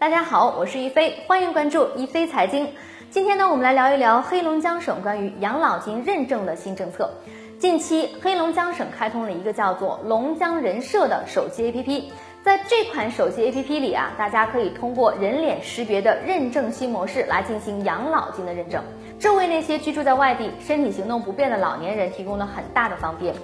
大家好，我是一飞，欢迎关注一飞财经。今天呢，我们来聊一聊黑龙江省关于养老金认证的新政策。近期，黑龙江省开通了一个叫做龙江人社的手机 APP。在这款手机 APP 里啊，大家可以通过人脸识别的认证新模式来进行养老金的认证，这为那些居住在外地、身体行动不便的老年人提供了很大的方便。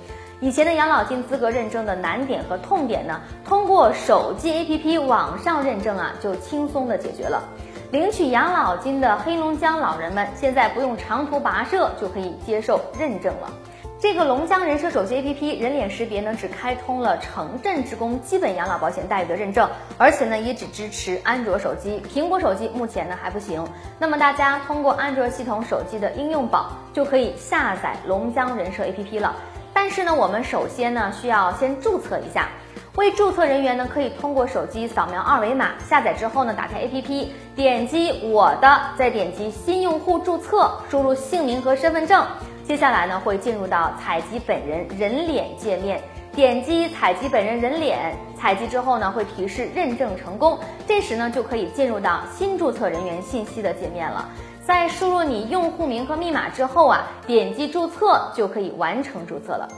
以前的养老金资格认证的难点和痛点呢，通过手机 APP 网上认证啊，就轻松的解决了。领取养老金的黑龙江老人们，现在不用长途跋涉就可以接受认证了。这个龙江人社手机 APP 人脸识别呢，只开通了城镇职工基本养老保险待遇的认证，而且呢，也只支持安卓手机，苹果手机目前呢还不行。那么大家通过安卓系统手机的应用宝，就可以下载龙江人社 APP 了。但是呢，我们首先呢需要先注册一下。未注册人员呢，可以通过手机扫描二维码，下载之后呢，打开 APP，点击我的，再点击新用户注册，输入姓名和身份证。接下来呢，会进入到采集本人人脸界面，点击采集本人人脸，采集之后呢，会提示认证成功。这时呢，就可以进入到新注册人员信息的界面了。在输入你用户名和密码之后啊，点击注册就可以完成注册了。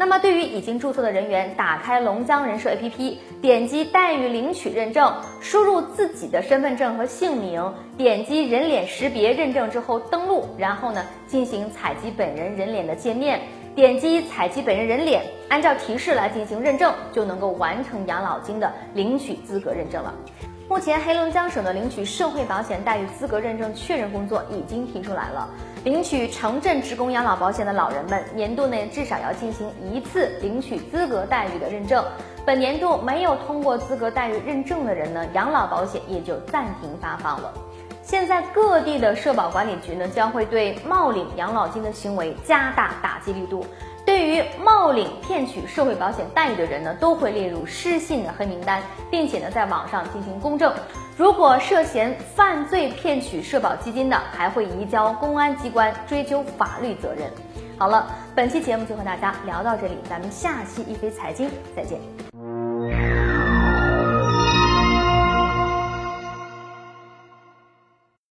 那么对于已经注册的人员，打开龙江人社 APP，点击待遇领取认证，输入自己的身份证和姓名，点击人脸识别认证之后登录，然后呢进行采集本人人脸的界面，点击采集本人人脸，按照提示来进行认证，就能够完成养老金的领取资格认证了。目前，黑龙江省的领取社会保险待遇资格认证确认工作已经提出来了。领取城镇职工养老保险的老人们，年度内至少要进行一次领取资格待遇的认证。本年度没有通过资格待遇认证的人呢，养老保险也就暂停发放了。现在各地的社保管理局呢，将会对冒领养老金的行为加大打击力度。对于冒领骗取社会保险待遇的人呢，都会列入失信的黑名单，并且呢，在网上进行公证。如果涉嫌犯罪骗取社保基金的，还会移交公安机关追究法律责任。好了，本期节目就和大家聊到这里，咱们下期一飞财经再见。